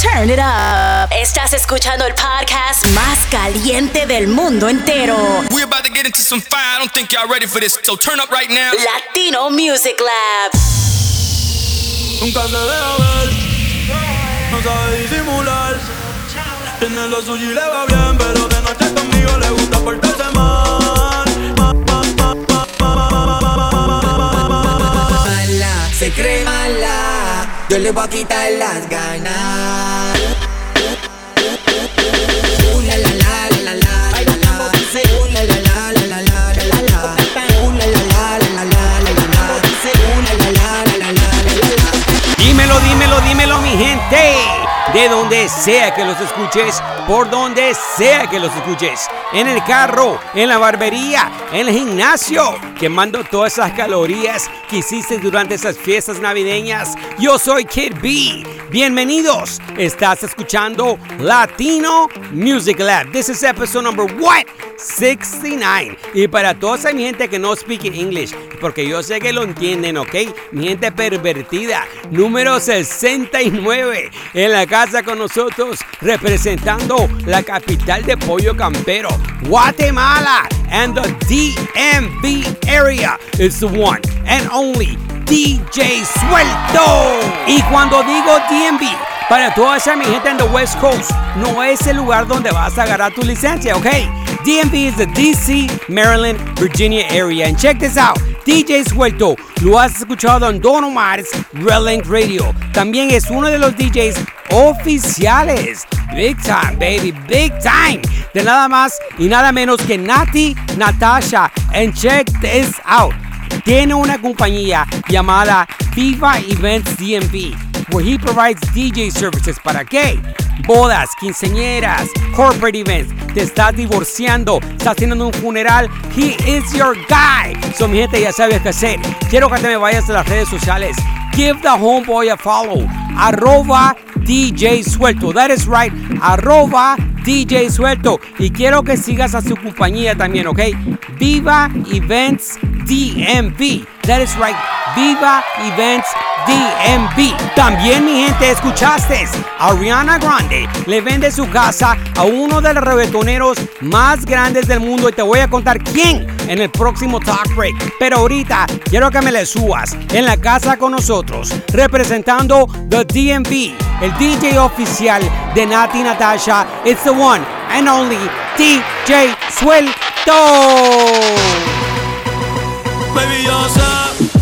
Turn it up. Estás escuchando el podcast más caliente del mundo entero. We're about to get into some fire. I don't think y'all ready for this. So turn up right now. Latino Music Lab. Nunca se deja ver, no sabe disimular. Tiene lo suyo y le va bien, pero de noche conmigo le gusta portarse mal. Mala, se cree mala, yo le voy a quitar las ganas. La, la, la, la, la, la, la. Dímelo, dímelo, dímelo, mi gente. De donde sea que los escuches, por donde sea que los escuches. En el carro, en la barbería, en el gimnasio, quemando todas esas calorías que hiciste durante esas fiestas navideñas. Yo soy Kid B. Bienvenidos. Estás escuchando Latino Music Lab. This is episode number what? 69. Y para toda mi gente que no speak English, porque yo sé que lo entienden, ¿ok? Mi gente pervertida. Número 69. En la casa con nosotros, representando la capital de pollo campero, Guatemala. And the DMV area is the one and only DJ Suelto. Y cuando digo DMV, para toda esa mi gente en the West Coast, no es el lugar donde vas a agarrar tu licencia, ¿ok? DMV is the DC, Maryland, Virginia area. And check this out. DJ Suelto lo has escuchado en Don Omar's Relent Radio. También es uno de los DJs oficiales. Big time, baby, big time. De nada más y nada menos que Nati Natasha. And check this out. Tiene una compañía llamada Viva Events DMV, where he provides DJ services para qué? Bodas, quinceañeras, corporate events. Te estás divorciando, estás teniendo un funeral. He is your guy. So, mi gente, ya sabes qué hacer. Quiero que te me vayas a las redes sociales. Give the homeboy a follow. Arroba DJ Suelto. That is right. Arroba DJ Suelto. Y quiero que sigas a su compañía también, ¿ok? Viva Events DMV. That is right. Viva Events DMV. También, mi gente, escuchaste. Ariana Grande le vende su casa a uno de los reggaetoneros más grandes del mundo y te voy a contar quién en el próximo Talk Break. Pero ahorita quiero que me le subas en la casa con nosotros, representando The DMV, el DJ oficial de Nati Natasha. It's the one and only DJ Suelto. Baby, yo sé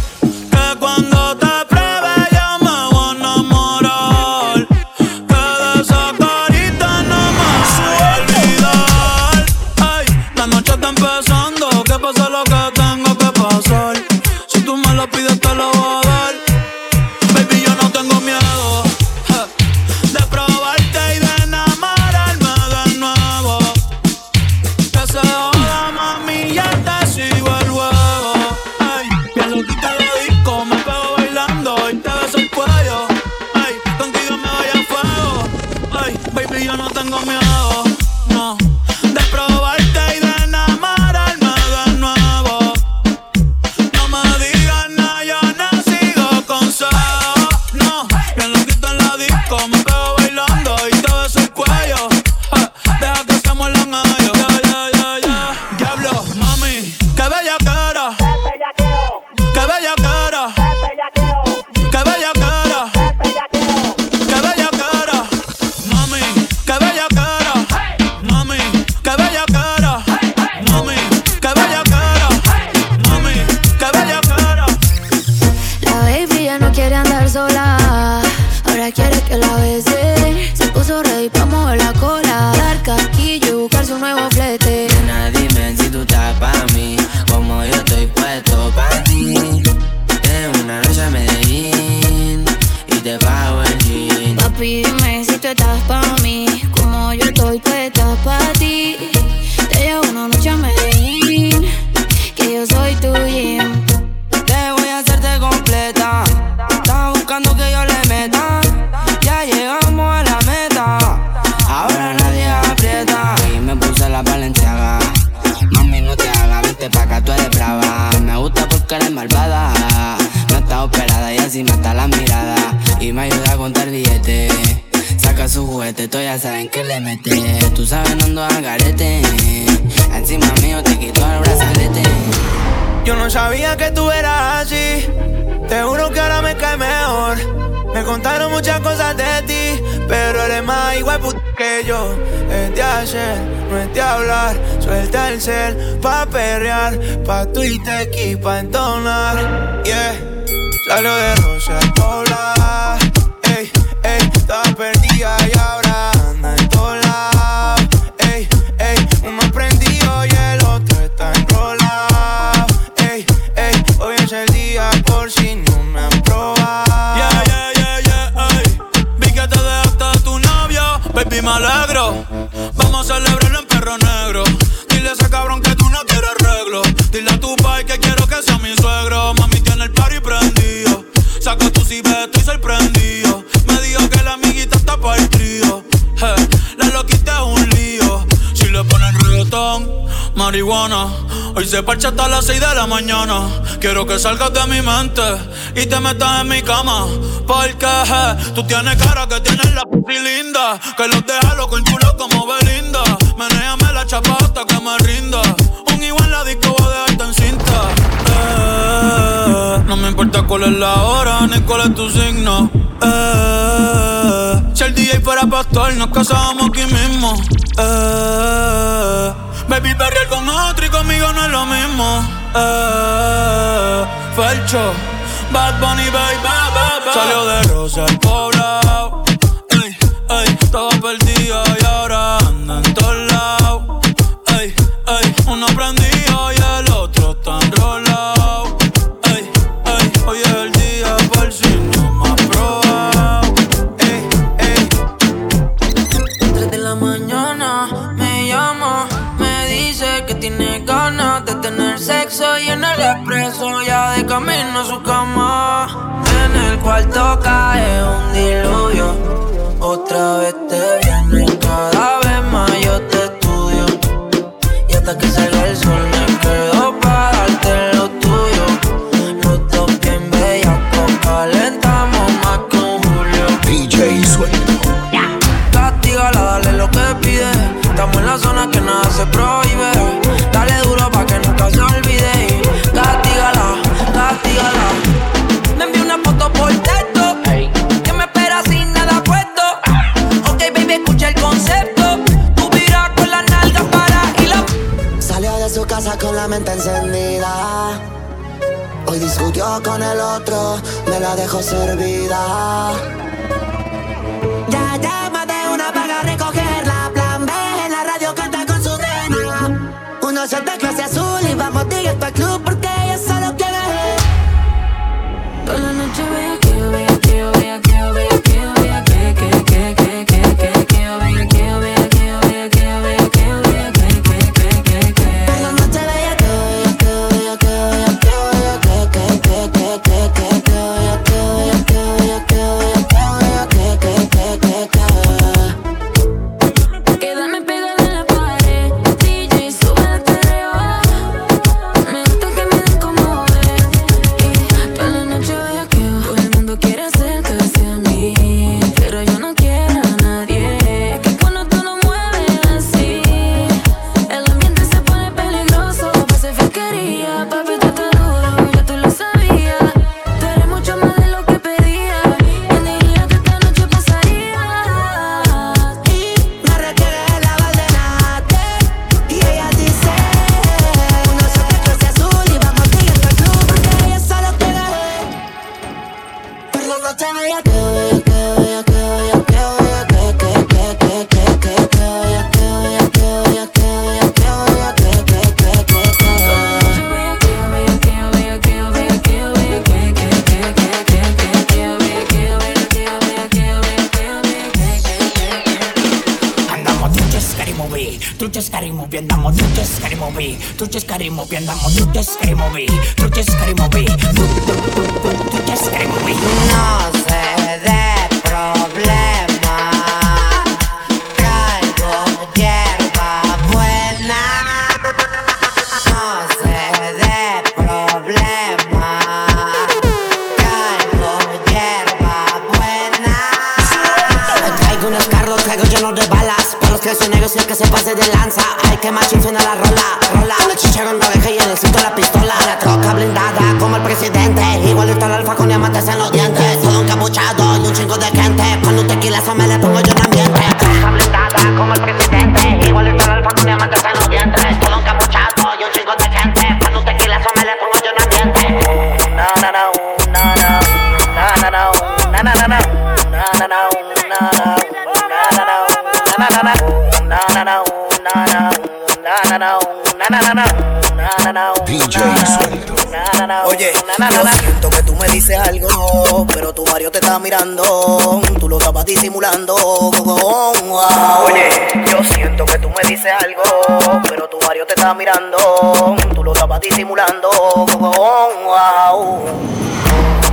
que yo es de hacer, no es de hablar. Suelta el cel pa' perrear, pa' tuitear y pa' entonar. Yeah, salió de rosa polar. Inclusive estoy sorprendido. Me dijo que la amiguita está para el trío. Hey, la loquita es un lío. Si le ponen reggaetón, marihuana. Hoy se parcha hasta las 6 de la mañana. Quiero que salgas de mi mente y te metas en mi cama. Porque hey, tú tienes cara que tienes la puti linda. Que los deja loco en culo como Belinda. Menéame la chapa hasta que me rinda. Un igual la disco va a dejarte en cinta me importa cuál es la hora, ni cuál es tu signo. Eh, si el DJ fuera pastor, nos casábamos aquí mismo. Eh. Baby, perrear con otro y conmigo no es lo mismo. Eh. Felcho, Bad Bunny, baby, baby. Salió de Rosa el poblado. Ey, ey, todo perdido y ahora anda en todos lados. Ey, ey, uno prendía huele preso ya de camino a su cama. En el cuarto cae un diluvio. Otra vez conserver 里莫变汤莫煮。DJ. Oye, yo siento que tú me dices algo, pero tu Mario te está mirando, tú lo estabas disimulando. Wow. Oye, yo siento que tú me dices algo, pero tu Mario te está mirando, tú lo estabas disimulando. Wow.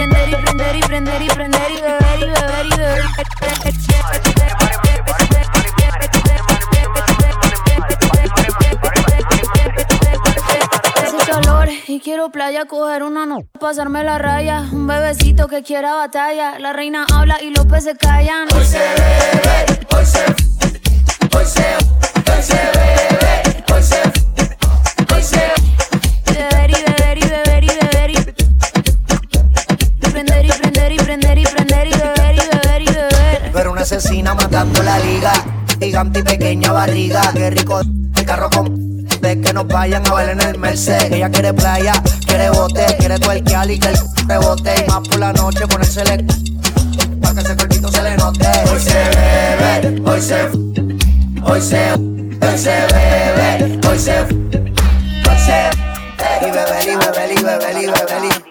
prender y prender y prender y prender y beber y beber y beber. Hace calor y quiero playa, coger una no, pasarme la raya, un bebecito que quiera batalla, la reina habla y los peces callan. Hoy se bebe, hoy se, hoy se, hoy se bebe, y prender y prender y beber y beber y beber. Pero una asesina matando la liga, gigante y pequeña barriga, qué rico el carro con de que nos vayan a ver en el Merced. Ella quiere playa, quiere bote, quiere tuerquear y que el rebote y más por la noche ponérsele para que ese cuerpito se le note. Hoy se bebe, hoy se, hoy se, hoy se bebe, hoy se, hoy se. Y beber y beber y beber y beber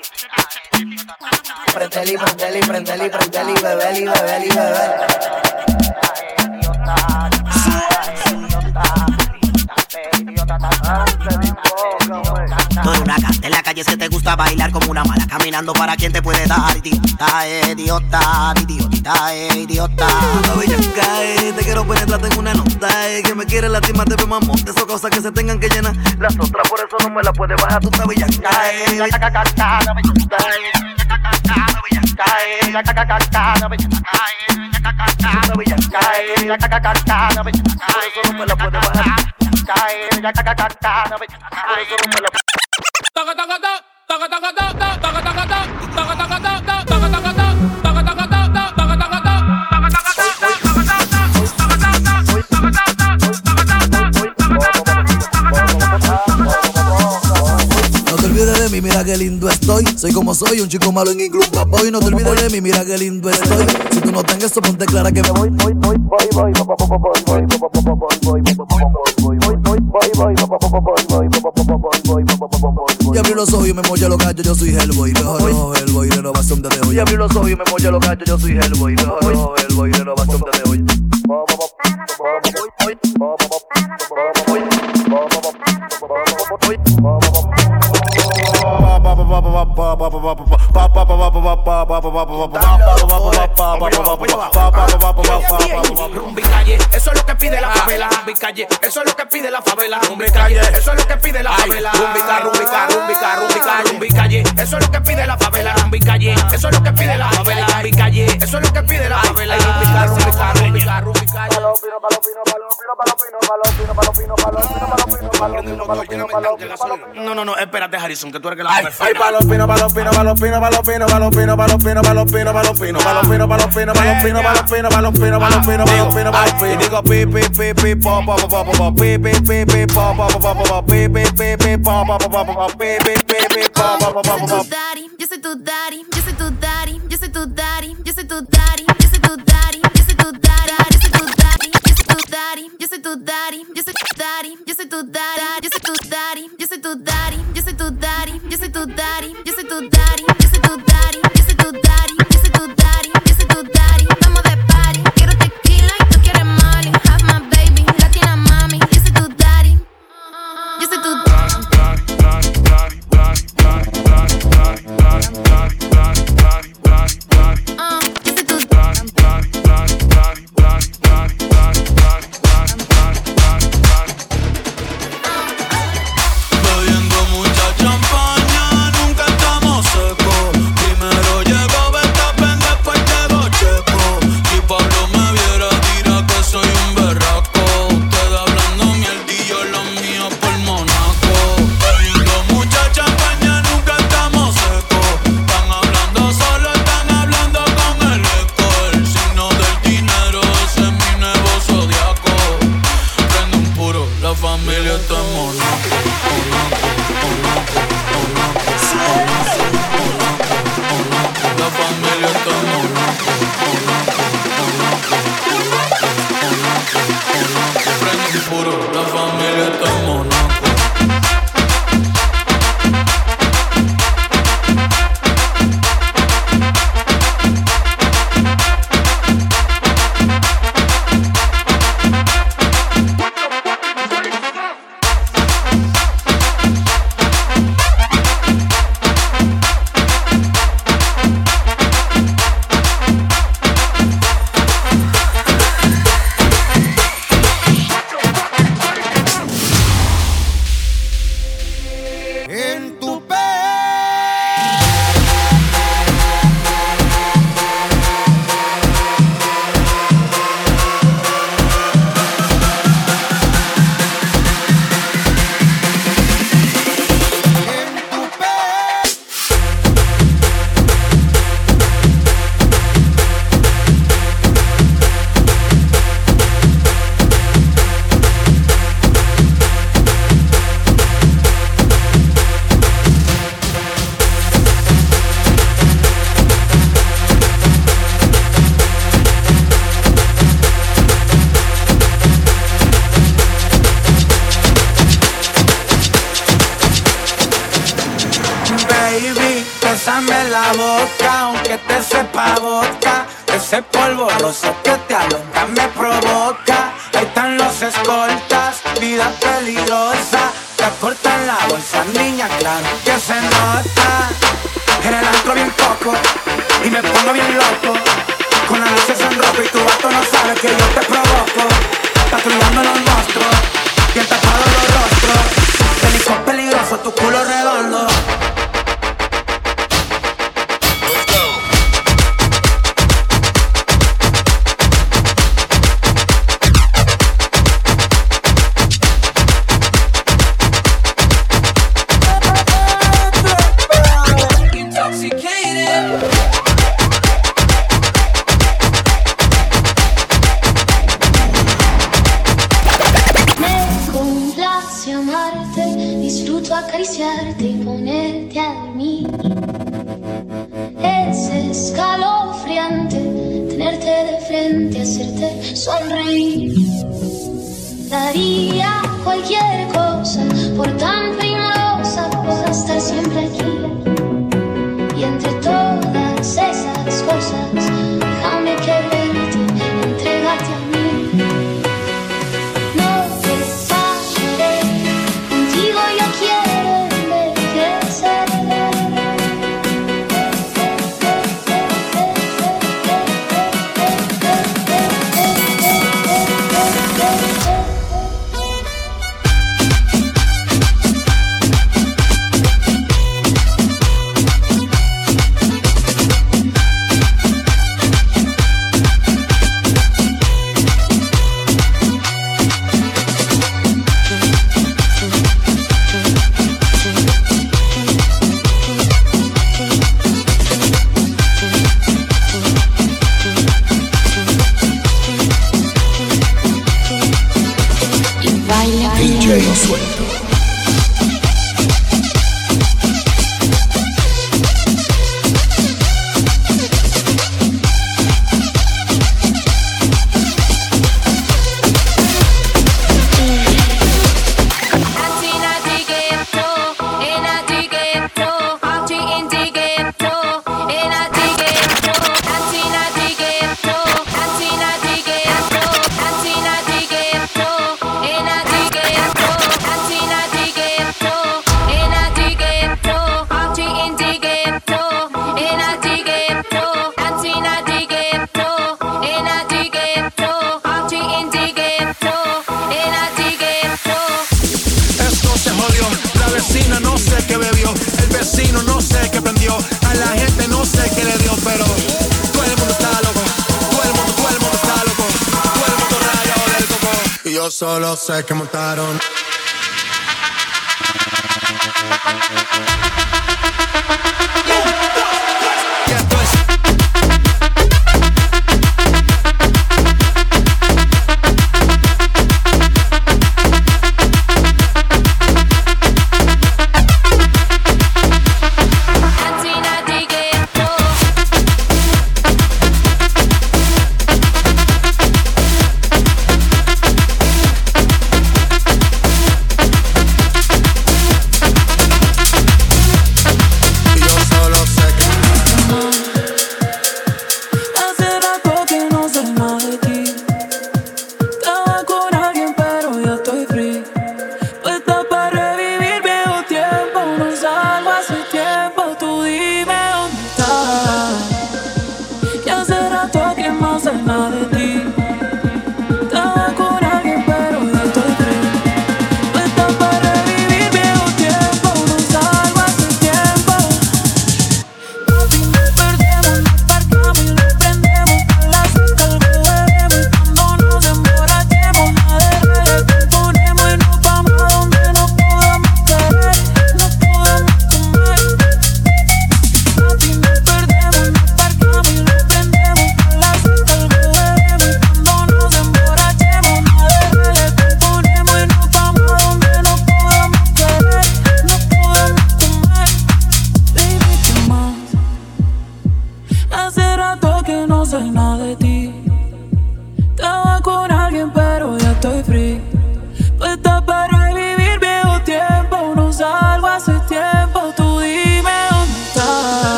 Prendeli, prendeli, prendeli, prendeli, bebeli, bebeli, bebeli. Idiota, idiota, idiota, idiota, idiota, idiota, idiota, idiota, una gata en la calle si te gusta bailar como una mala Caminando para quien te puede dar Idiota, eh, idiota, idiota, eh, cae, te quiero penetrarte en una nota eh, Que me quiere lastimar, te ve mamón De esas cosas que se tengan que llenar Las otras por eso no me las puedes bajar Tú estás bella cae Taca, taca, taca, taca, taca, taca, taca, taca, taca, taca, olvides de mí, mira qué lindo estoy. Soy como soy, un chico malo en inglés, boy. No te olvides de mí, mira qué lindo estoy. Si tú no tengas eso, ponte clara que me voy. voy, voy, voy, voy, voy, voy, voy, voy, y abrí los ojos y me molla los gallos, yo soy Hellboy, mejor no Hellboy, renovación desde hoy. Y abrí los ojos y me molla los gallos, yo soy Hellboy, mejor no Hellboy, renovación desde hoy. Rumbi calle, eso es lo que pide la favela. Rumbi calle, eso es lo que pide la favela. Rumbi calle, eso es lo que pide la favela. Rumbi ca, rumbi ca, rumbi ca, rumbi ca, rumbi calle, eso es lo que pide la favela. Rumbi calle, eso es lo que pide la favela. Rumbi calle, eso es lo que pide la favela. Rumbi ca, rumbi No, no, no, espérate, Harrison, que tú eres que la Ay, ay, pa' los pinos, pa' los pinos, pa' los pinos, pa' los pinos, pa' los pinos, pa' los pinos, pa' los pinos, pa' los pinos, pa' los pinos, pa' los pinos, pa' los pinos, pa' los pinos, pa' los pinos, pa' los pinos, pa' los pinos, pa' los pinos. Y digo pi, pi, pi, pi, po, po, po, po, po, pi, pi, pi, pi, po, po, po, po, po, pi, pi, pi, pi, po, po, po, po, po, pi, pi, pi, pi, po, po, po, po, po. Yo soy tu daddy, yo soy tu daddy, yo soy tu daddy, yo soy tu daddy, yo soy tu daddy, yo soy tu daddy, yo soy tu daddy, yo soy tu daddy, yo soy tu daddy, yo soy tu daddy, yo soy tu daddy, yo soy tu daddy, yo soy tu daddy, yo soy tu daddy, yo soy tu daddy, yo soy tu daddy,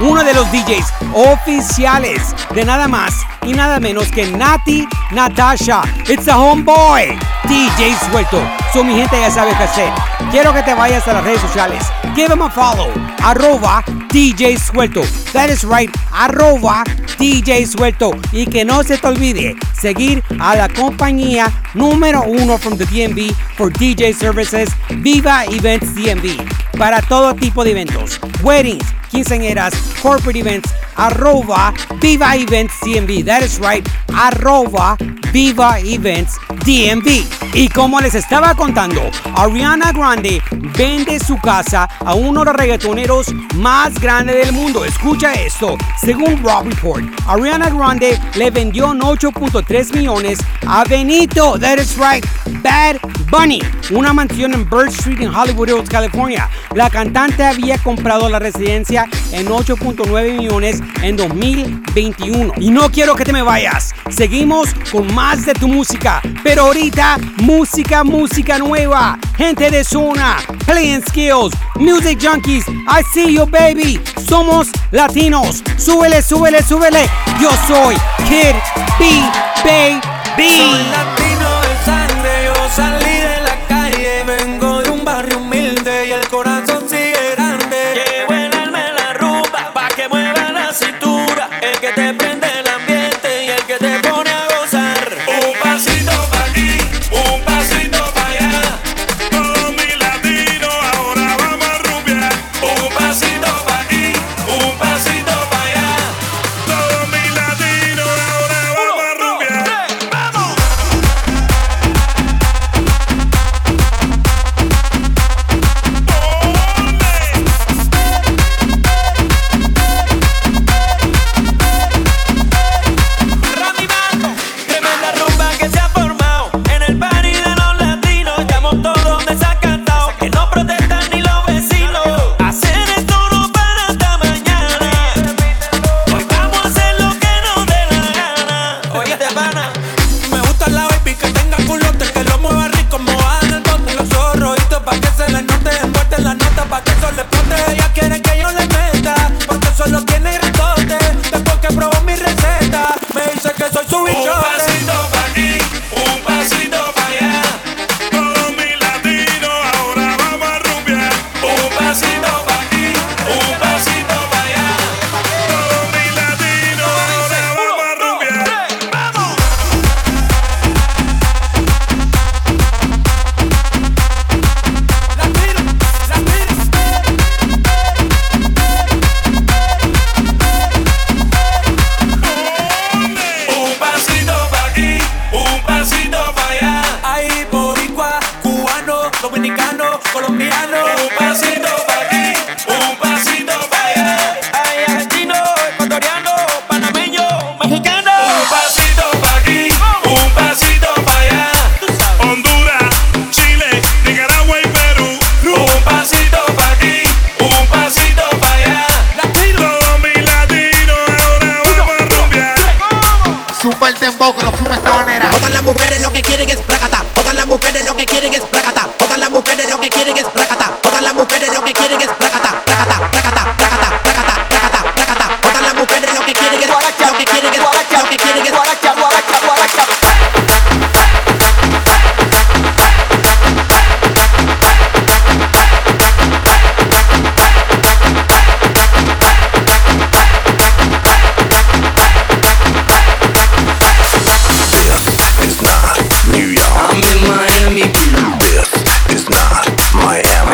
uno de los DJs oficiales de nada más y nada menos que Nati Natasha. It's a homeboy, DJ Suelto. So mi gente ya sabe qué hacer. Quiero que te vayas a las redes sociales. Give him a follow. Arroba DJ Suelto. That is right. Arroba DJ Suelto. Y que no se te olvide seguir a la compañía número uno from the DMV for DJ services, Viva Events DMV. Para todo tipo de eventos, weddings, quinceañeras, corporate events, arroba Viva Events DMV. That is right. Arroba Viva Events DMV. Y como les estaba contando, Ariana Grande vende su casa a uno de los reggaetoneros más grandes del mundo. Escucha esto. Según Rob Report, Ariana Grande le vendió en 8.3 millones a Benito. That is right. Bad Bunny. Una mansión en Bird Street en Hollywood Hills, California. La cantante había comprado la residencia en 8.9 millones en 2021. Y no quiero que te me vayas. Seguimos con más de tu música. Pero ahorita, música, música nueva. Gente de zona, Playing Skills, Music Junkies. I see you, baby. Somos latinos. Súbele, súbele, súbele. Yo soy Kid B, Baby.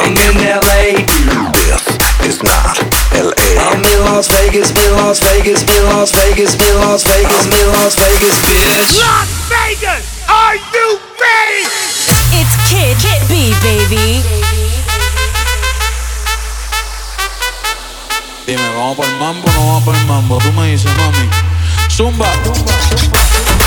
I'm in LA. This is not LA. I'm in Las Vegas, in Las Vegas, in Las Vegas, in Las Vegas, in Las Vegas, bitch. Las Vegas, are you ready? It's Kid, Kid B, baby. Dime, ¿vamos por el mambo no vamos por el mambo? Tú me dices, mami. Zumba. Zumba, zumba, zumba.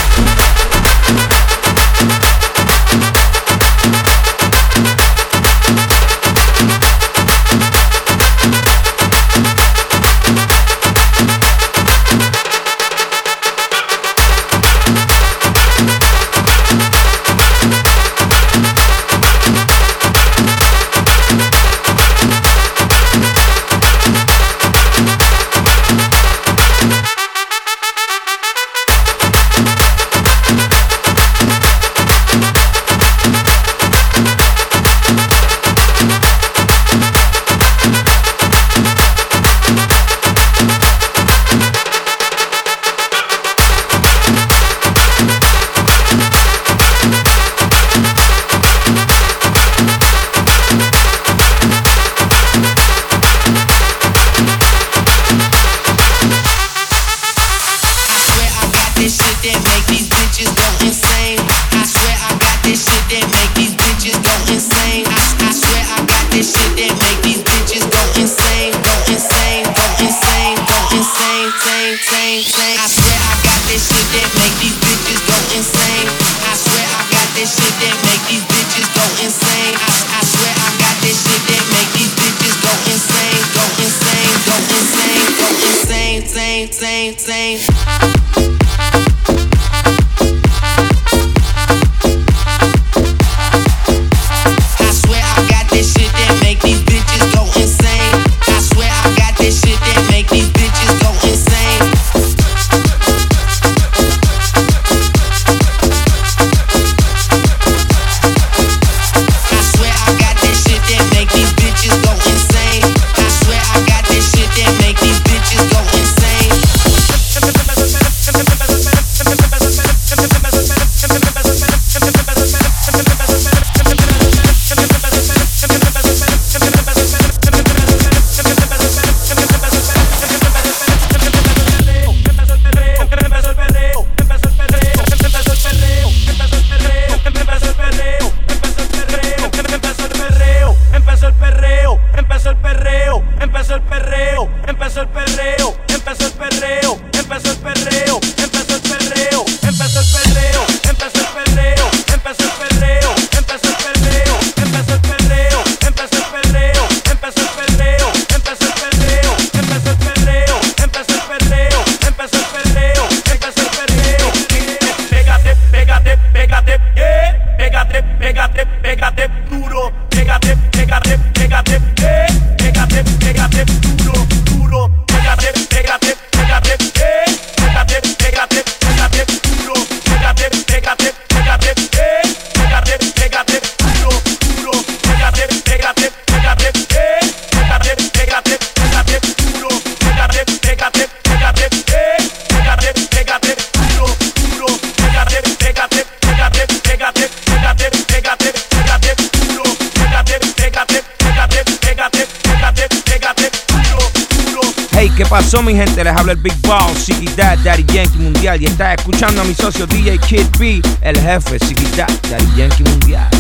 Son mi gente? Les habla el Big Ball, Ziggy Dad, Daddy Yankee Mundial Y está escuchando a mi socio DJ Kid B, el jefe Ziggy Dad, Daddy Yankee Mundial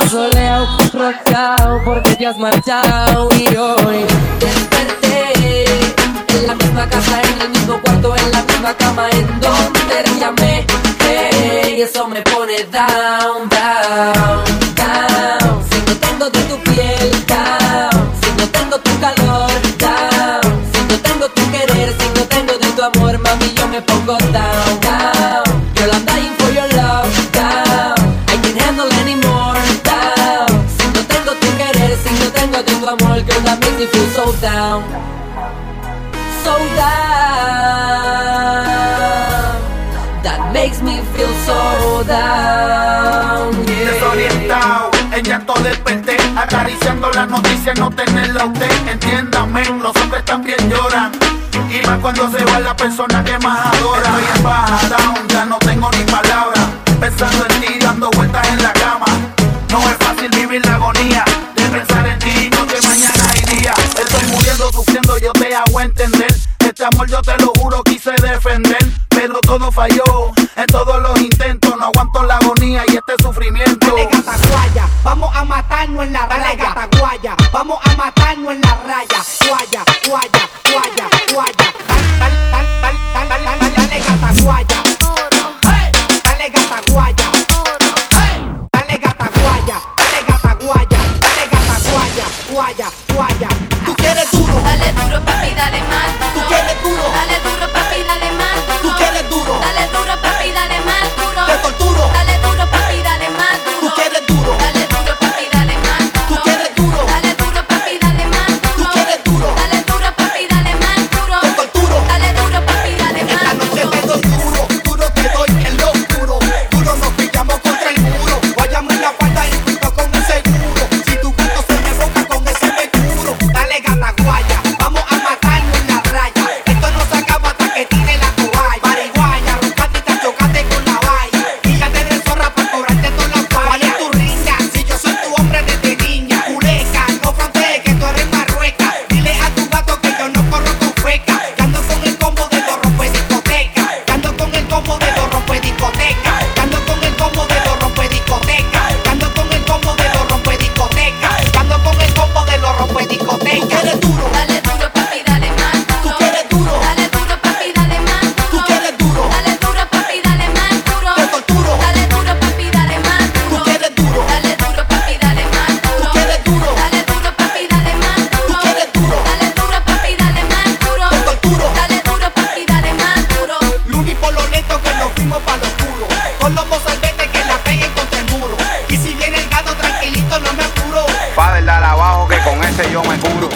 soleado, rosado, porque te has marchado y hoy desperté en la misma casa, en el mismo cuarto, en la misma cama, en donde te llamé. Hey, y eso me pone down, down, down. Si no tengo de tu piel, down. Si no tengo tu calor, down. Si no tengo tu querer, si no tengo de tu amor, mami, yo me pongo tu amor Girl that makes me feel so down. So down. That makes me feel so down yeah. Desorientado, ella todo desperté Acariciando las noticias, no tenerla usted. Entiéndame, los hombres también lloran. Y más cuando se va la persona que más adora. Estoy en baja down, ya no tengo ni palabra. Pensando en ti entender. Este amor yo te lo juro quise defender, pero todo falló en todos los intentos. No aguanto la agonía y este sufrimiento. Dale, gata, vamos a matarnos en la playa. Buddha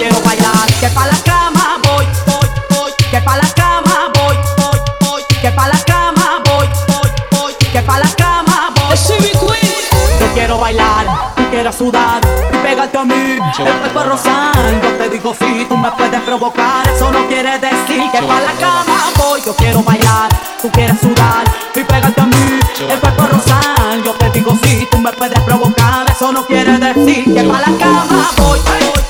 quiero bailar. Que pa' la cama voy, voy, voy, que pa' la cama voy, voy, voy, que pa' la cama voy, voy, voy, que pa' la cama voy. Yo quiero bailar, tú quieres sudar y pegarte a mí, el cuerpo. Yo te digo si tú me puedes provocar, eso no quiere decir que pa' la cama voy. Yo quiero bailar, tú quieres sudar y pegarte a mí, el cuerpo. Yo te digo si tú me puedes provocar, eso no quiere decir que pa' la cama voy. voy,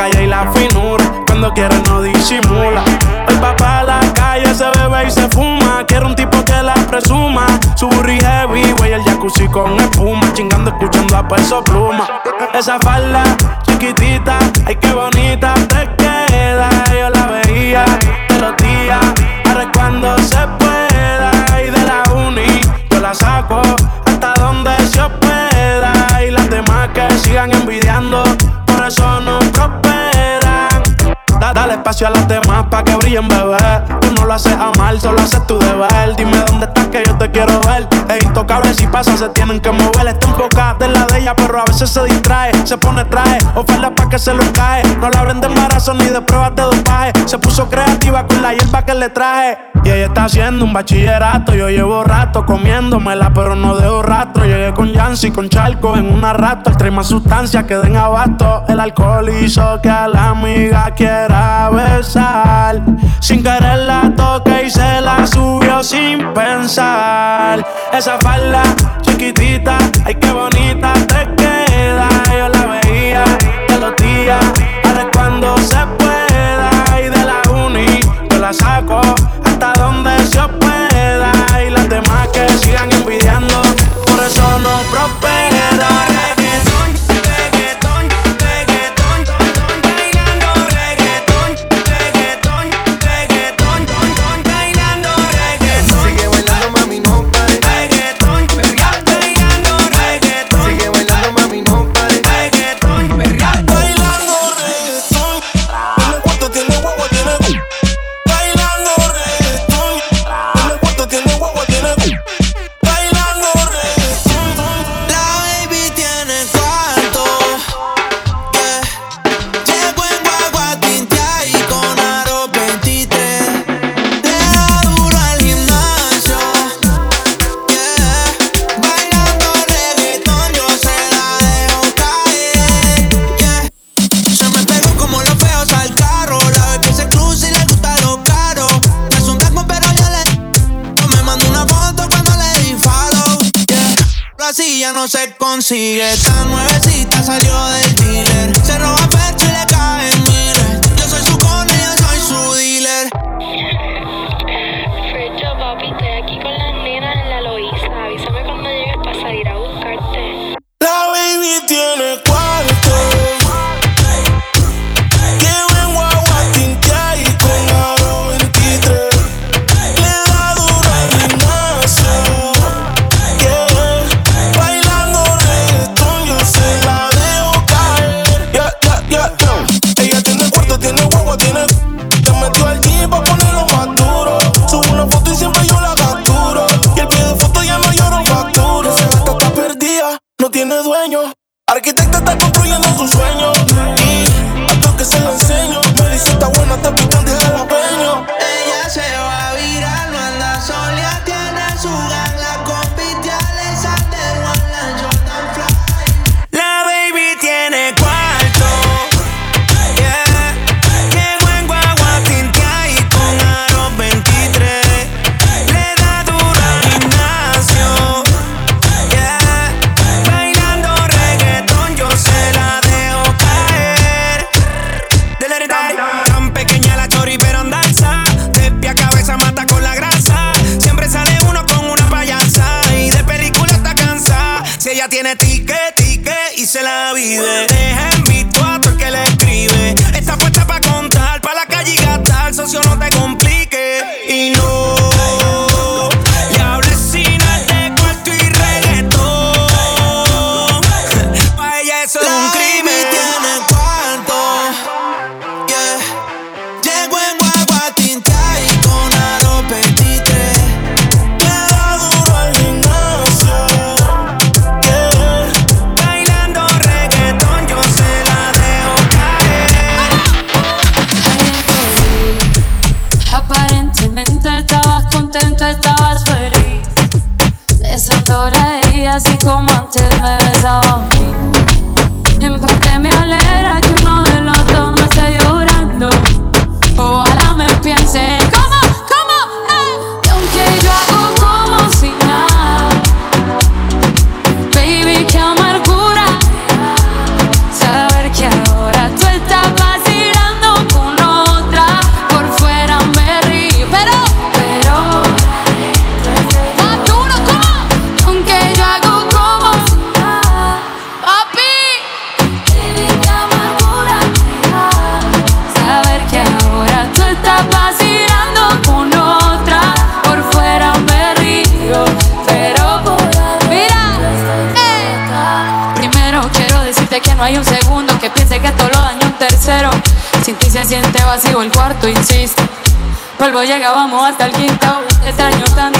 calle y la finura. Cuando quiere no disimula. El papá a la calle se bebe y se fuma. Quiero un tipo que la presuma. Su burri heavy, güey, el jacuzzi con espuma. Chingando, escuchando a peso pluma. Esa falda chiquitita, ay qué bonita te queda. Yo la veía todos los días. Ahora cuando se pueda. Y de la uni yo la saco hasta donde se pueda. Y las demás que sigan envidiando, dale espacio a las demás pa' que brillen, bebé. Tú no lo haces a mal, solo haces tu deber. Dime dónde estás que yo te quiero ver. Es intocable si pasa, se tienen que mover. Está enfocada en la de ella, pero a veces se distrae. Se pone traje, oferta pa' que se lo cae. No la abren de embarazo ni de pruebas de dopaje. Se puso creativa con la hierba que le traje. Y ella está haciendo un bachillerato. Yo llevo rato comiéndomela, pero no dejo rastro. Llegué con Yancy, con Charco en una rato. Trae más sustancias que den abasto. El alcohol hizo que a la amiga quiera besar. Sin querer la toque y se la subió sin pensar. Esa falda chiquitita, ay qué bonita te queda. Yo la veía todos los días, ahora cuando se pueda. Y de la uni yo la saco come comantes tú insistes. Vuelvo, llega, hasta el quinto. Extraño tanto.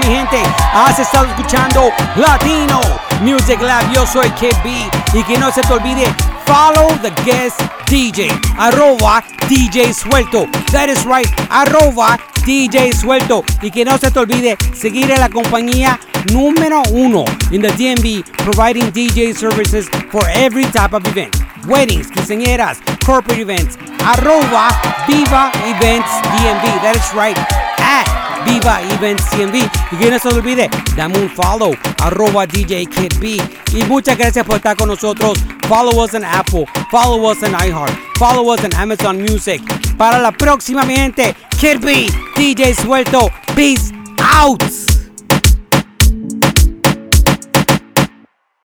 mi gente. Has estado escuchando Latino Music Lab. Yo soy KB y que no se te olvide, follow the guest DJ, arroba DJ Suelto. That is right, arroba DJ Suelto. Y que no se te olvide seguir a la compañía número uno in the DMV, providing DJ services for every type of event. Weddings, quinceañeras, corporate events, arroba Viva Events DMV. That is right, at Viva Event CMB. Y que no se olvide, dame un follow, arroba DJ Kid B. Y muchas gracias por estar con nosotros. Follow us en Apple, follow us en iHeart, follow us en Amazon Music. Para la próxima, mi gente, Kid B, DJ Suelto, peace out.